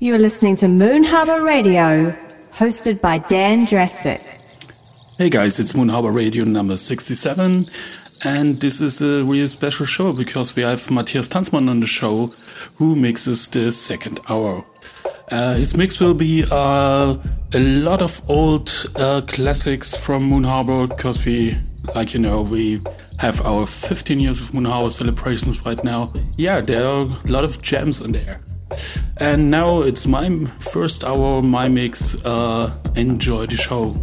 You are listening to Moon Harbour Radio, hosted by Dan Drastik. Hey guys, it's Moon Harbour Radio number 67, and this is a really special show because we have Matthias Tanzmann on the show who mixes the second hour. Uh, his mix will be uh, a lot of old uh, classics from Moon Harbour because we, like you know, we have our 15 years of Moon Harbour celebrations right now. Yeah, there are a lot of gems in there. And now it's my first hour, my mix. Uh, enjoy the show.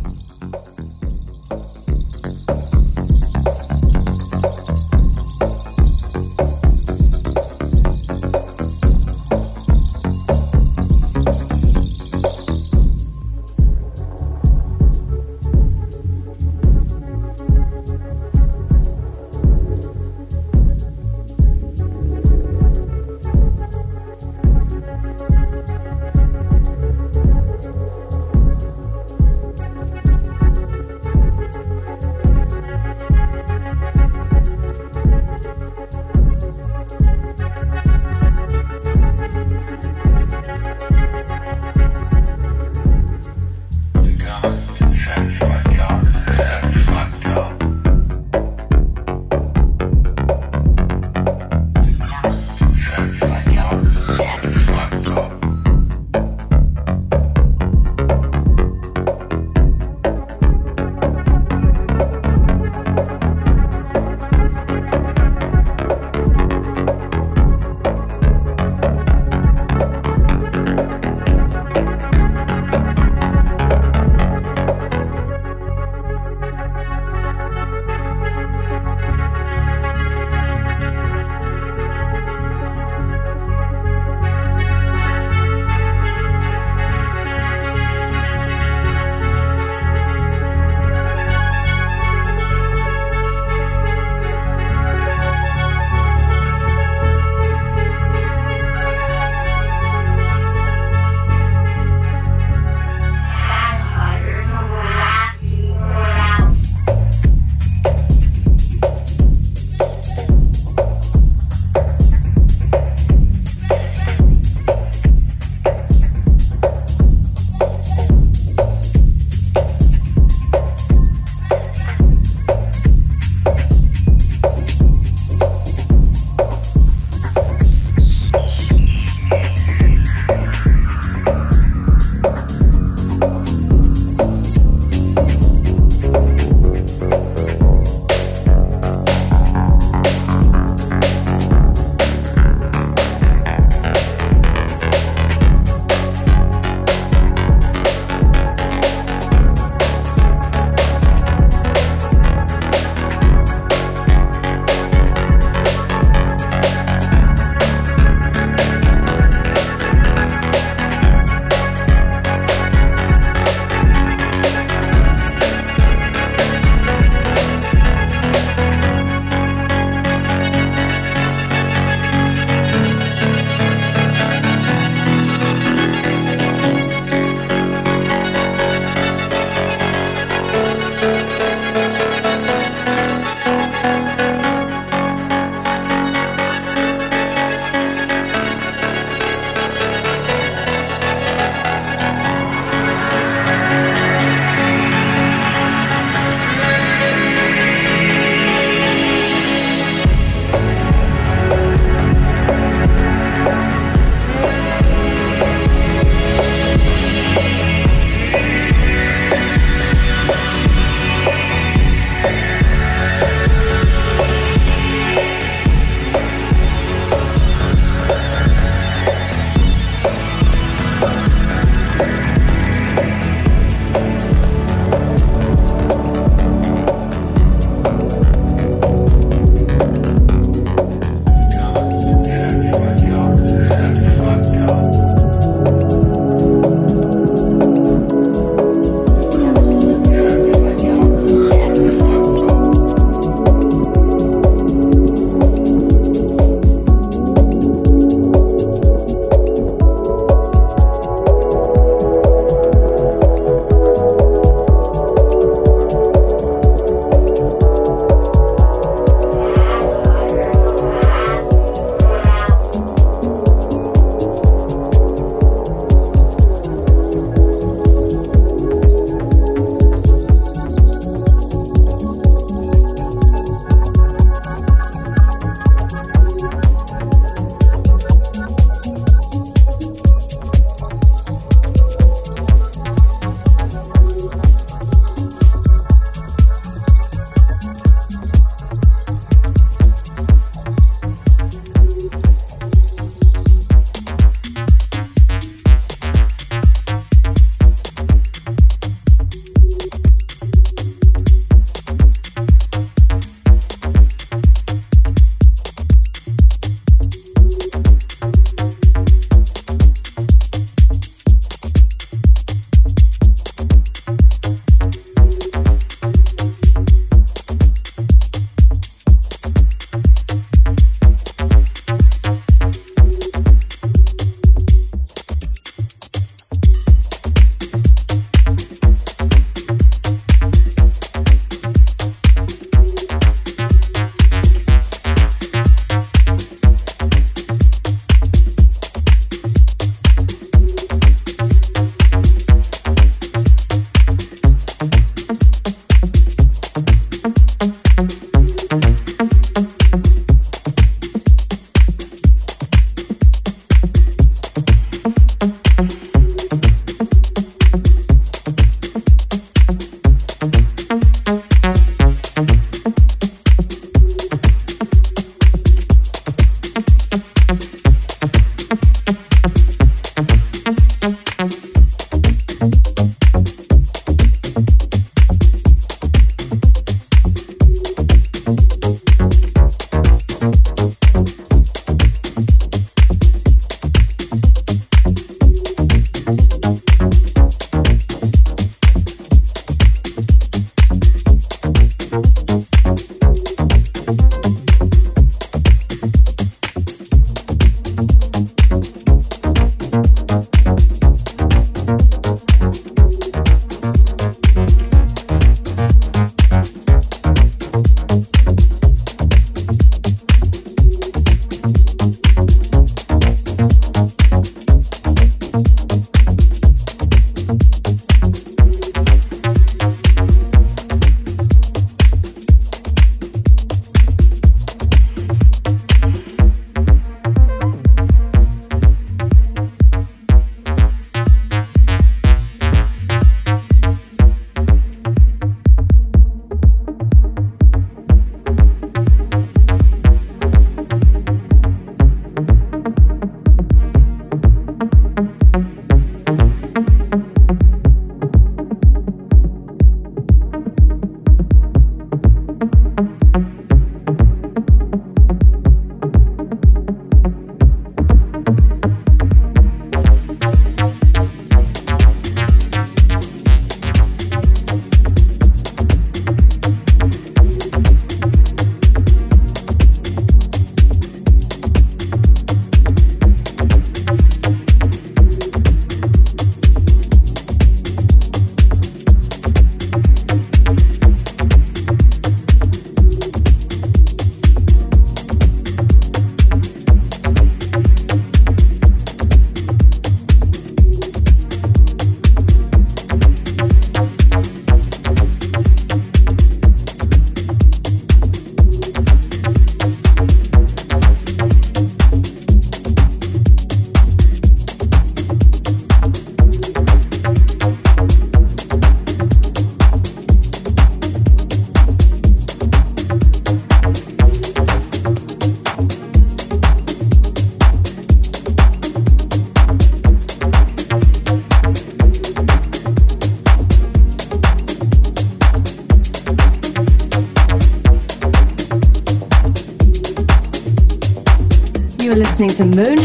To Moon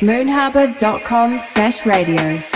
moonharbour.com slash radio.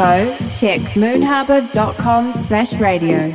Info, check moonharbour.com slash radio.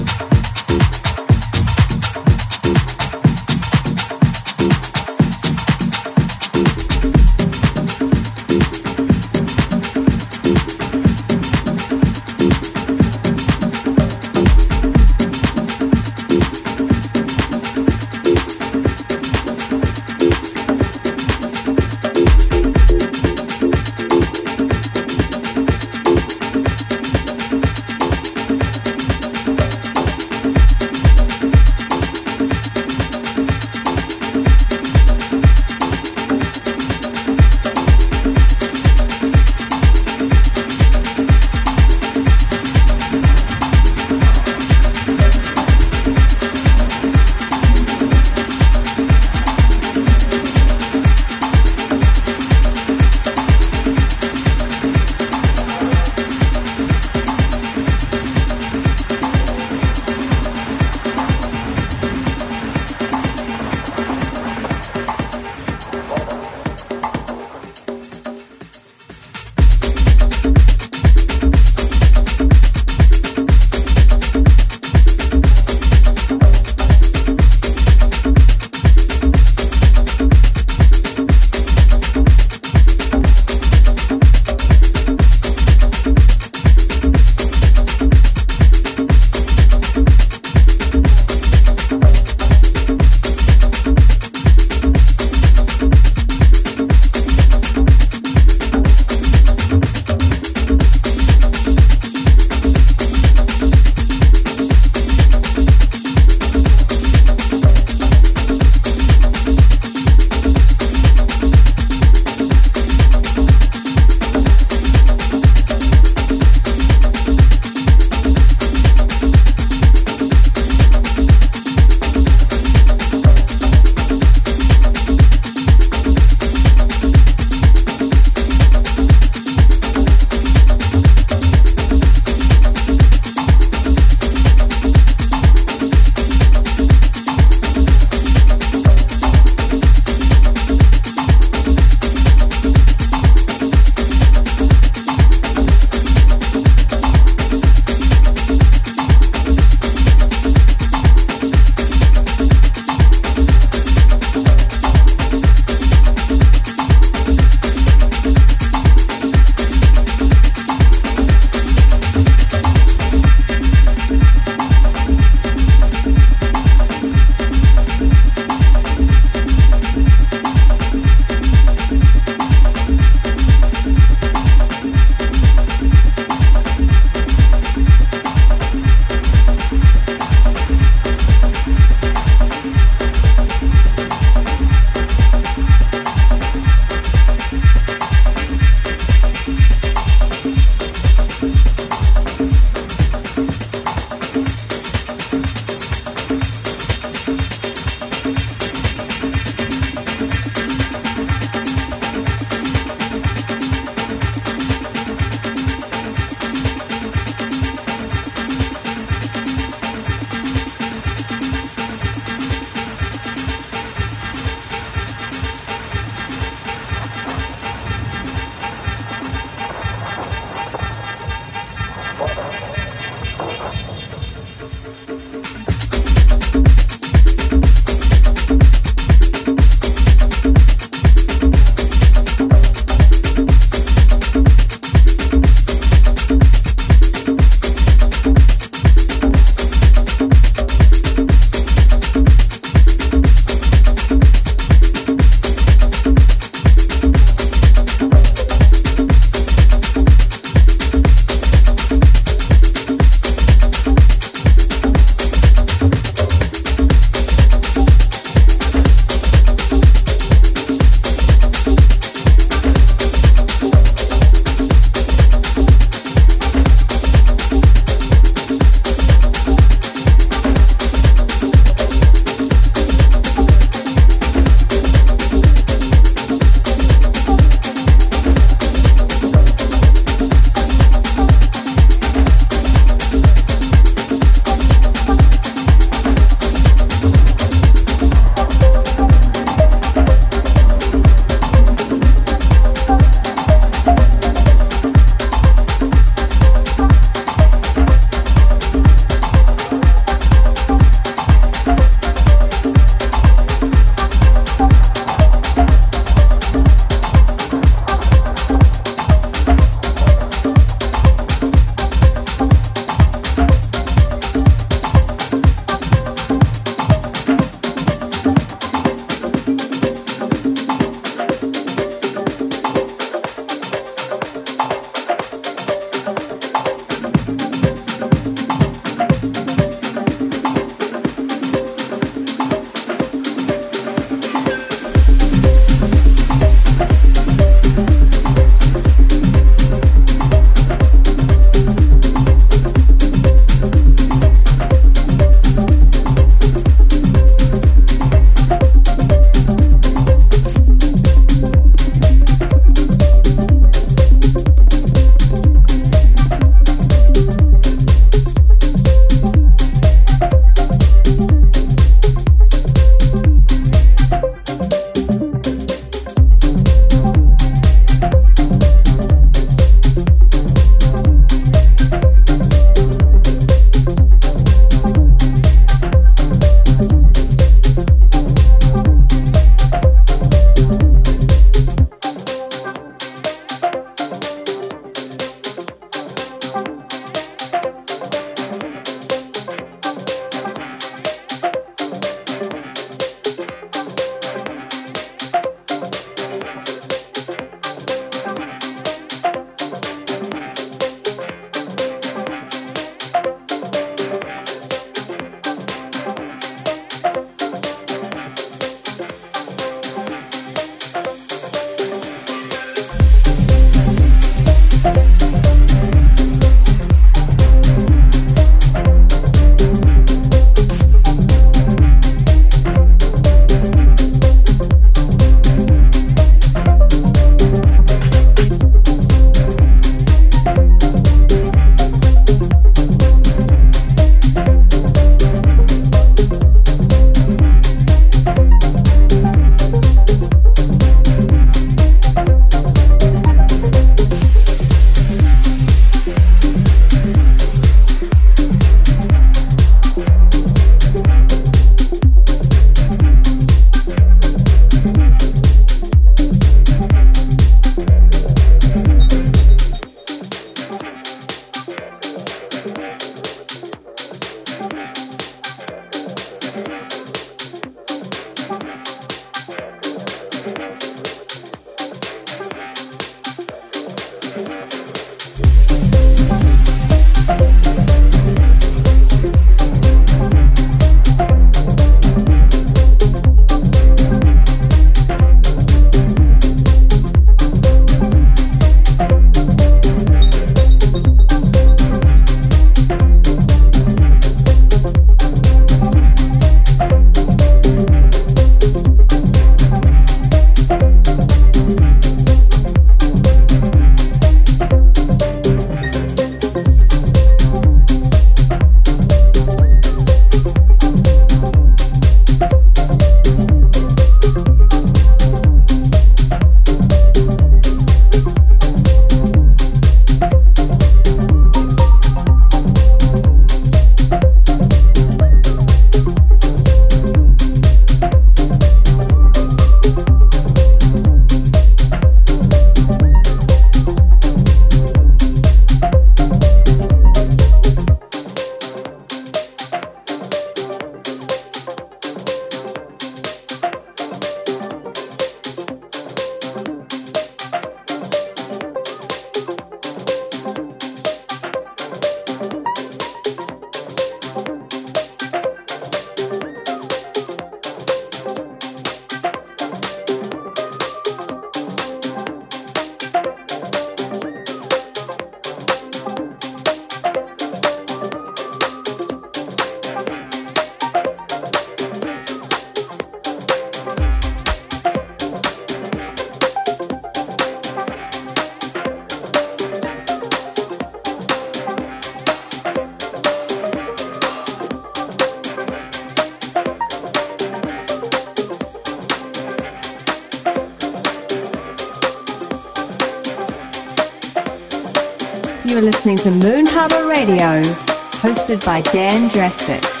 By Dan Drastik.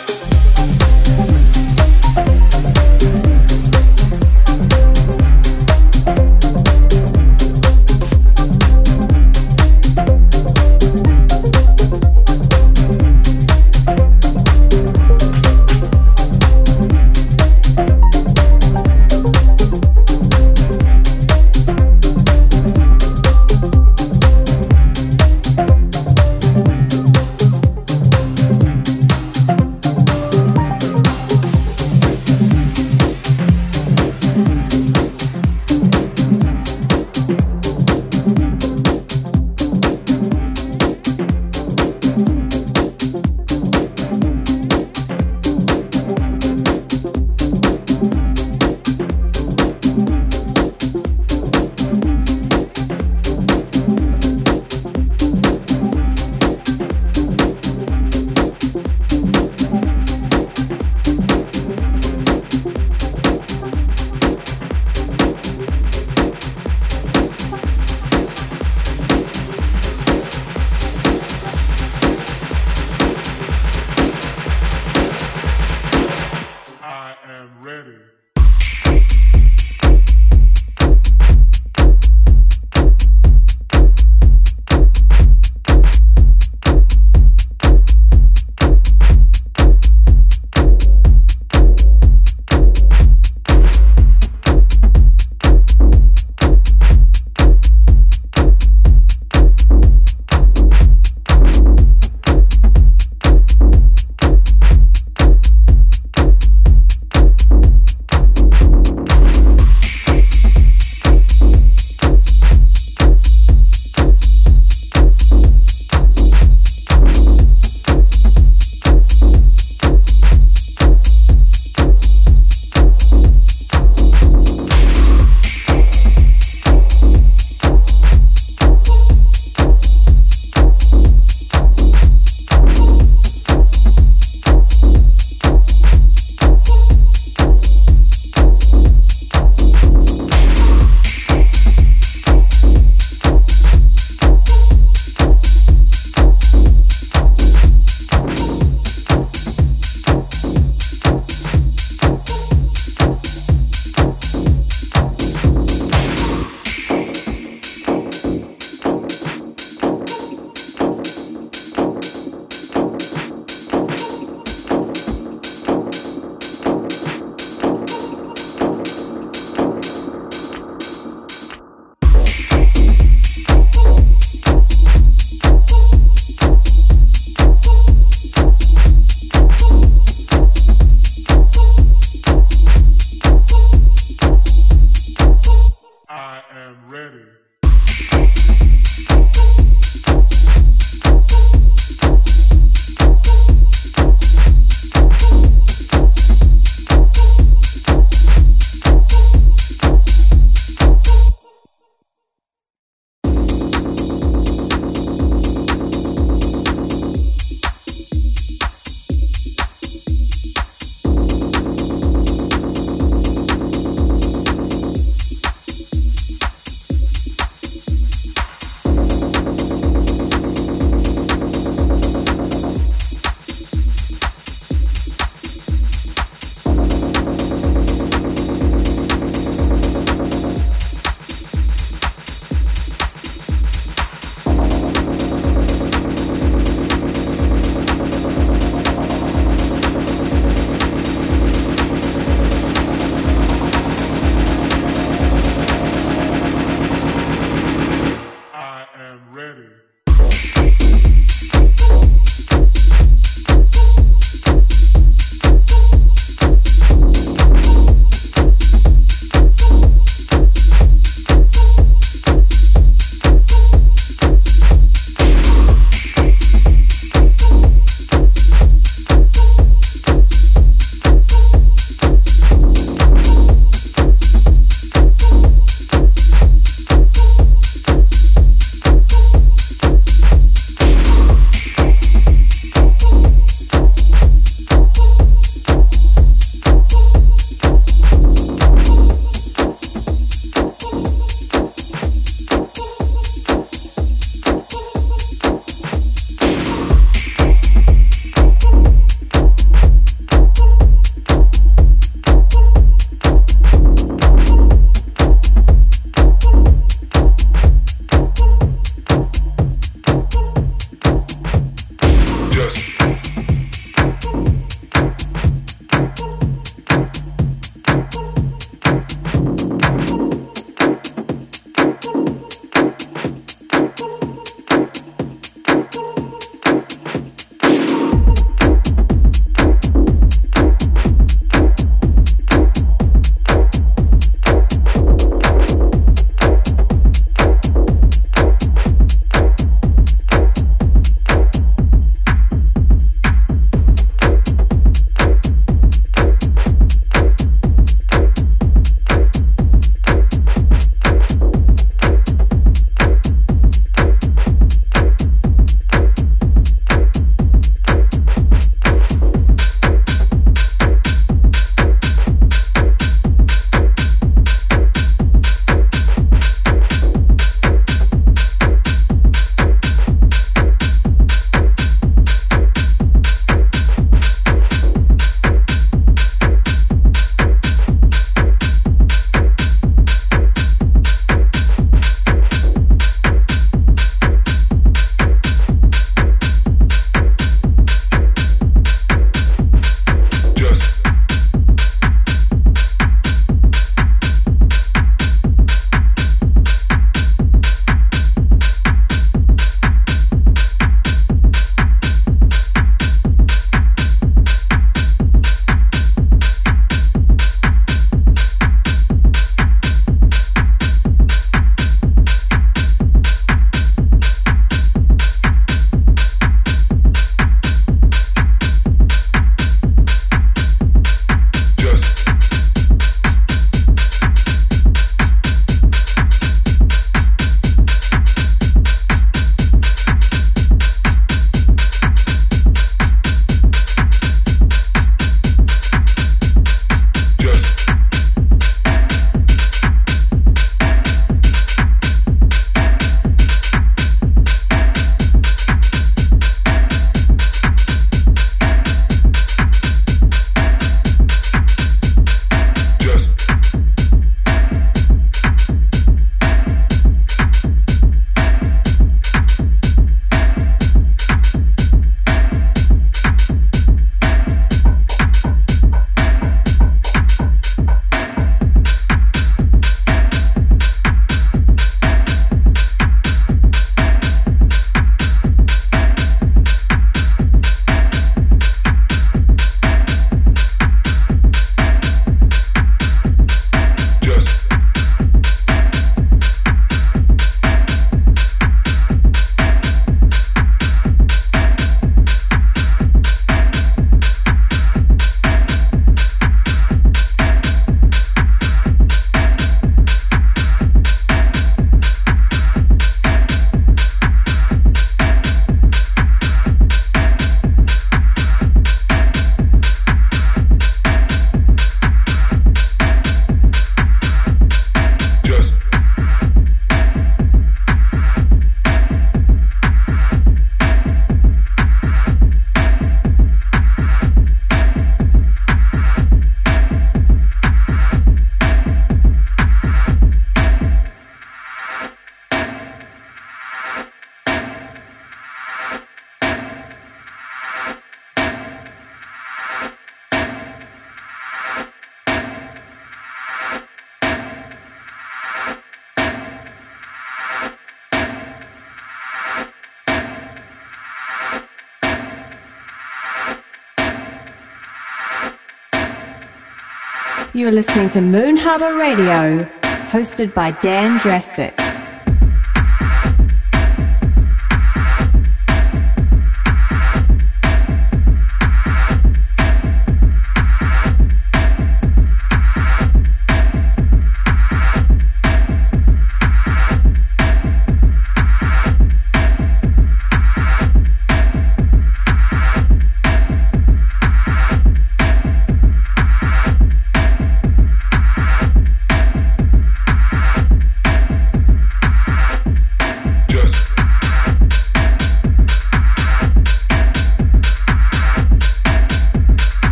Radio, hosted by Dan Drastik.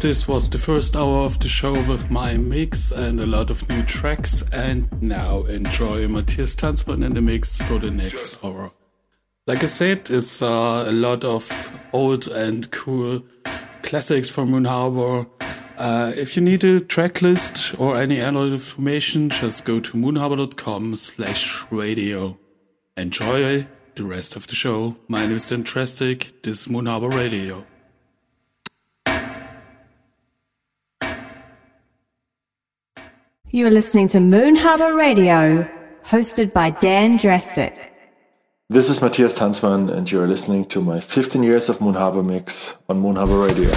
This was the first hour of the show with my mix and a lot of new tracks. And now enjoy Matthias Tanzmann in the mix for the next hour. Like I said, it's uh, a lot of old and cool classics from Moon Harbour. Uh, if you need a track list or any other information, just go to moonharbour.com slash radio. Enjoy the rest of the show. My name is Drastik. This is Moon Harbour Radio. You are listening to Moon Harbour Radio, hosted by Dan Drastik. This is Matthias Tanzmann, and you are listening to my 15 years of Moon Harbour mix on Moon Harbour Radio.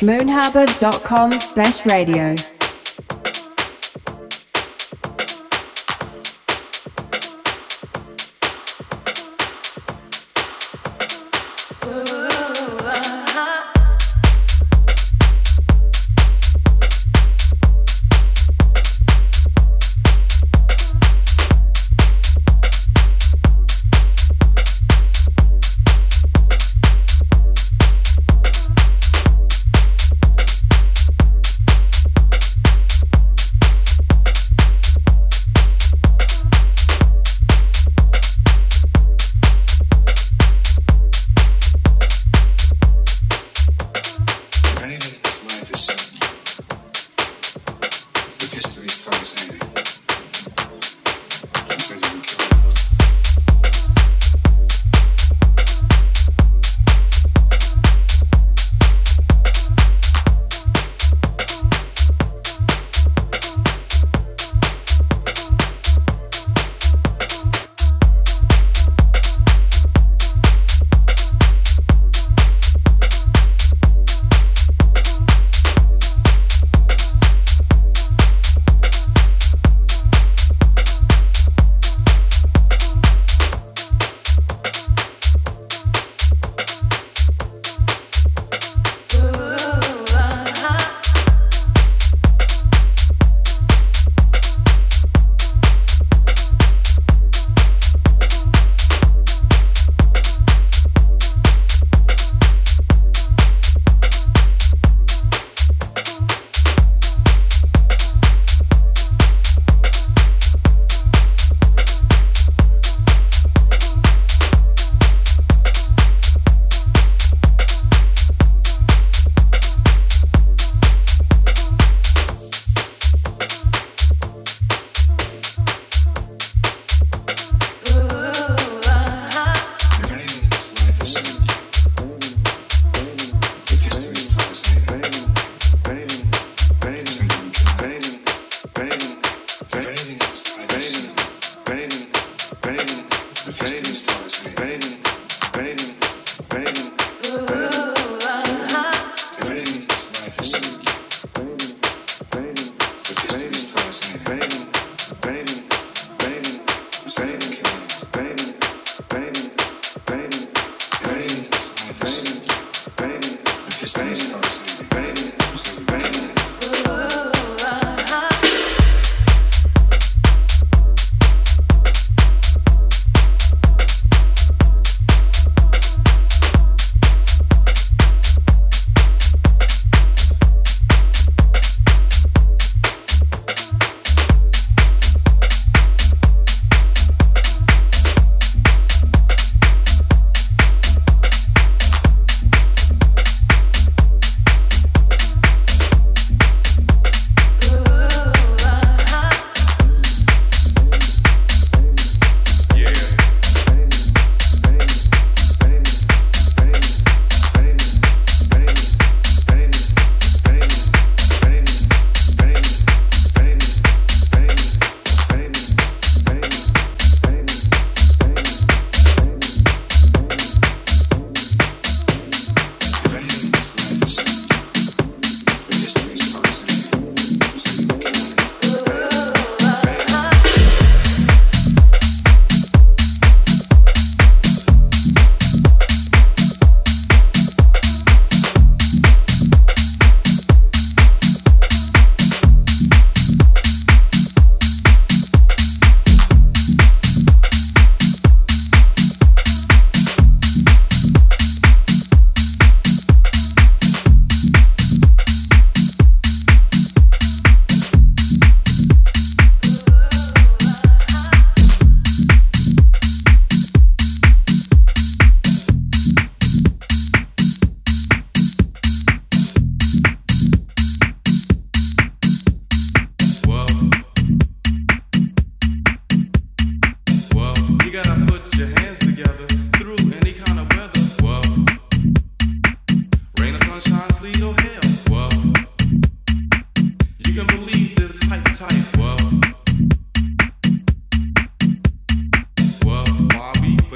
moonharbour.com slash radio.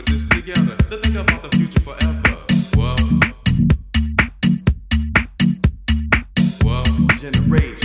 put this together to think about the future forever. Whoa. Whoa. Generate.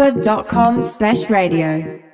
moonharbour.com slash radio.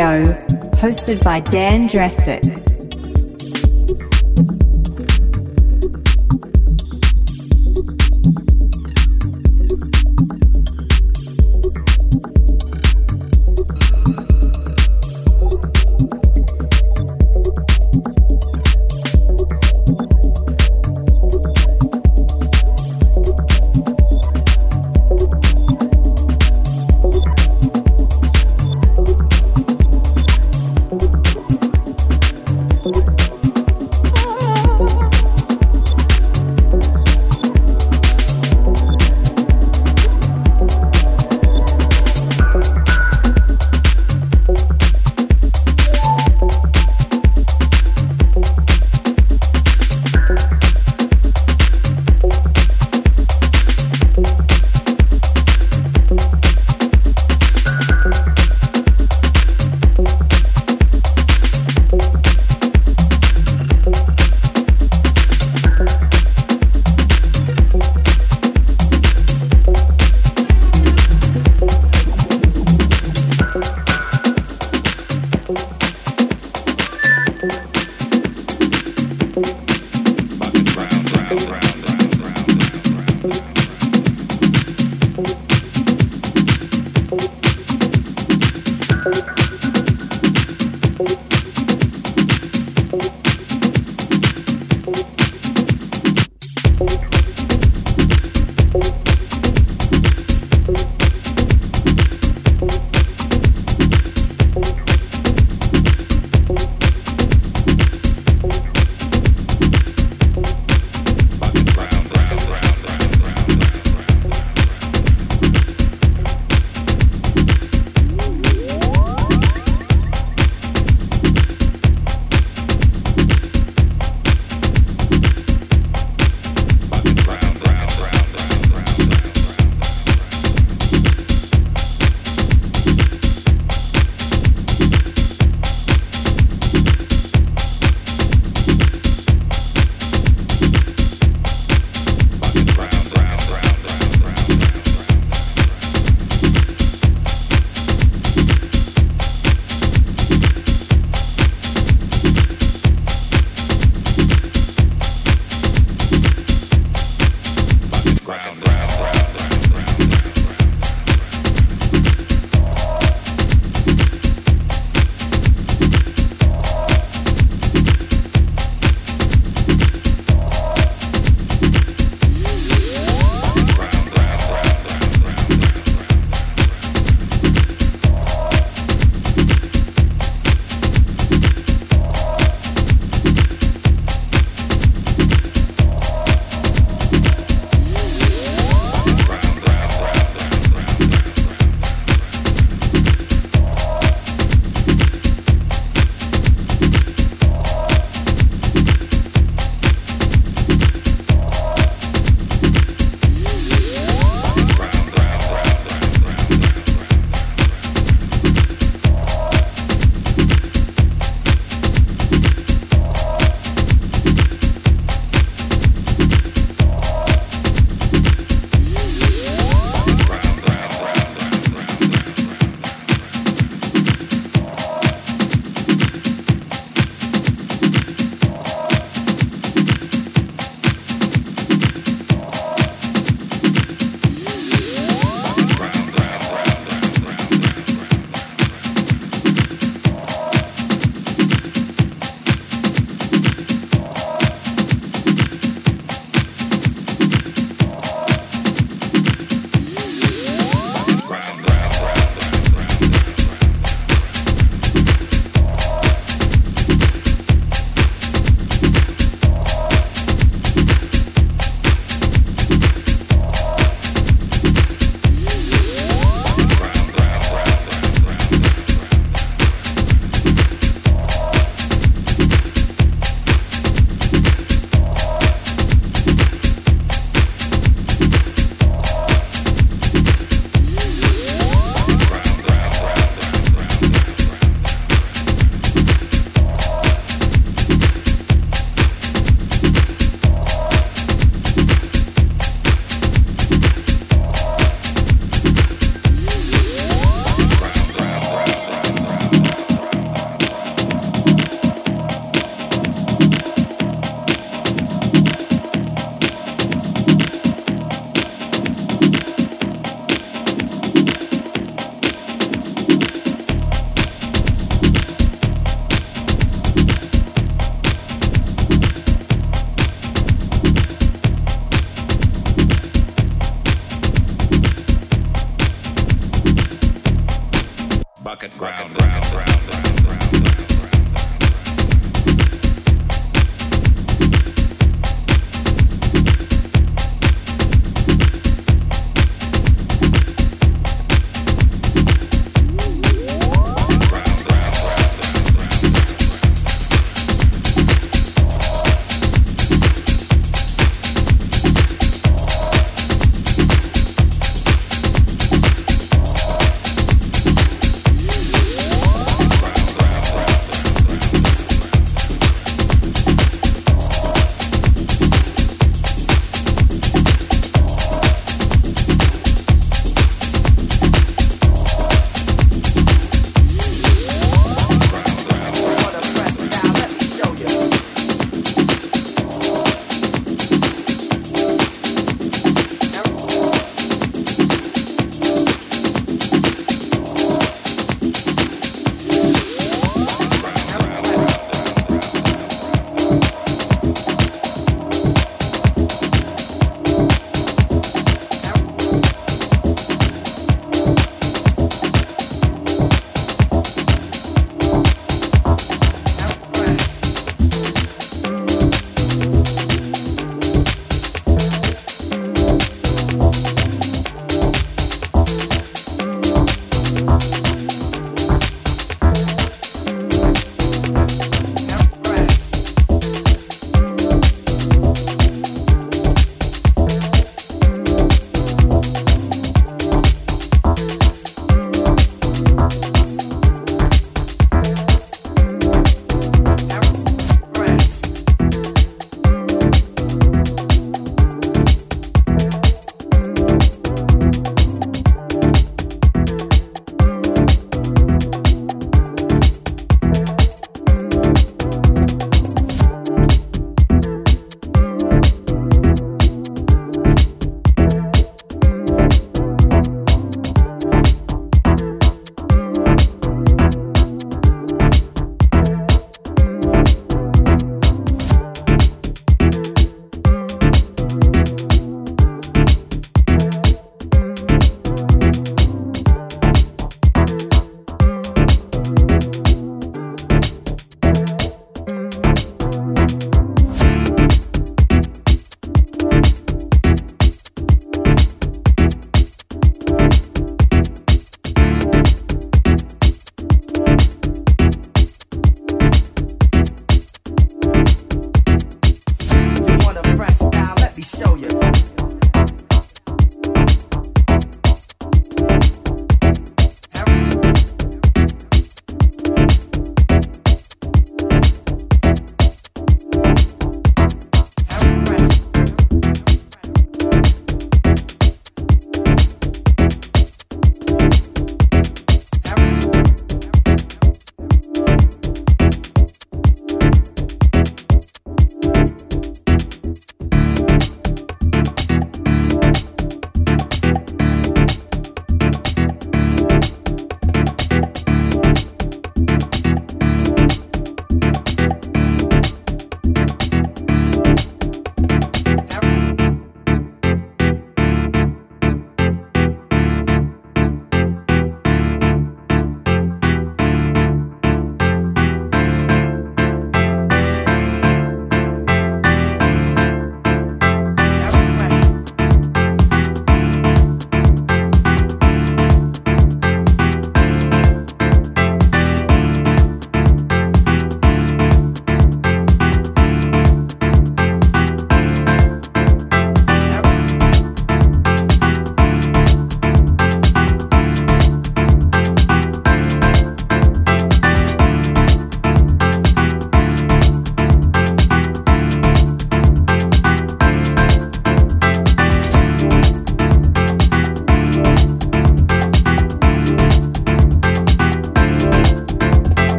Radio, hosted by Dan Drastik.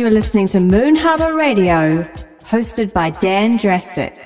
You are listening to Moon Harbour Radio, hosted by Dan Drastik.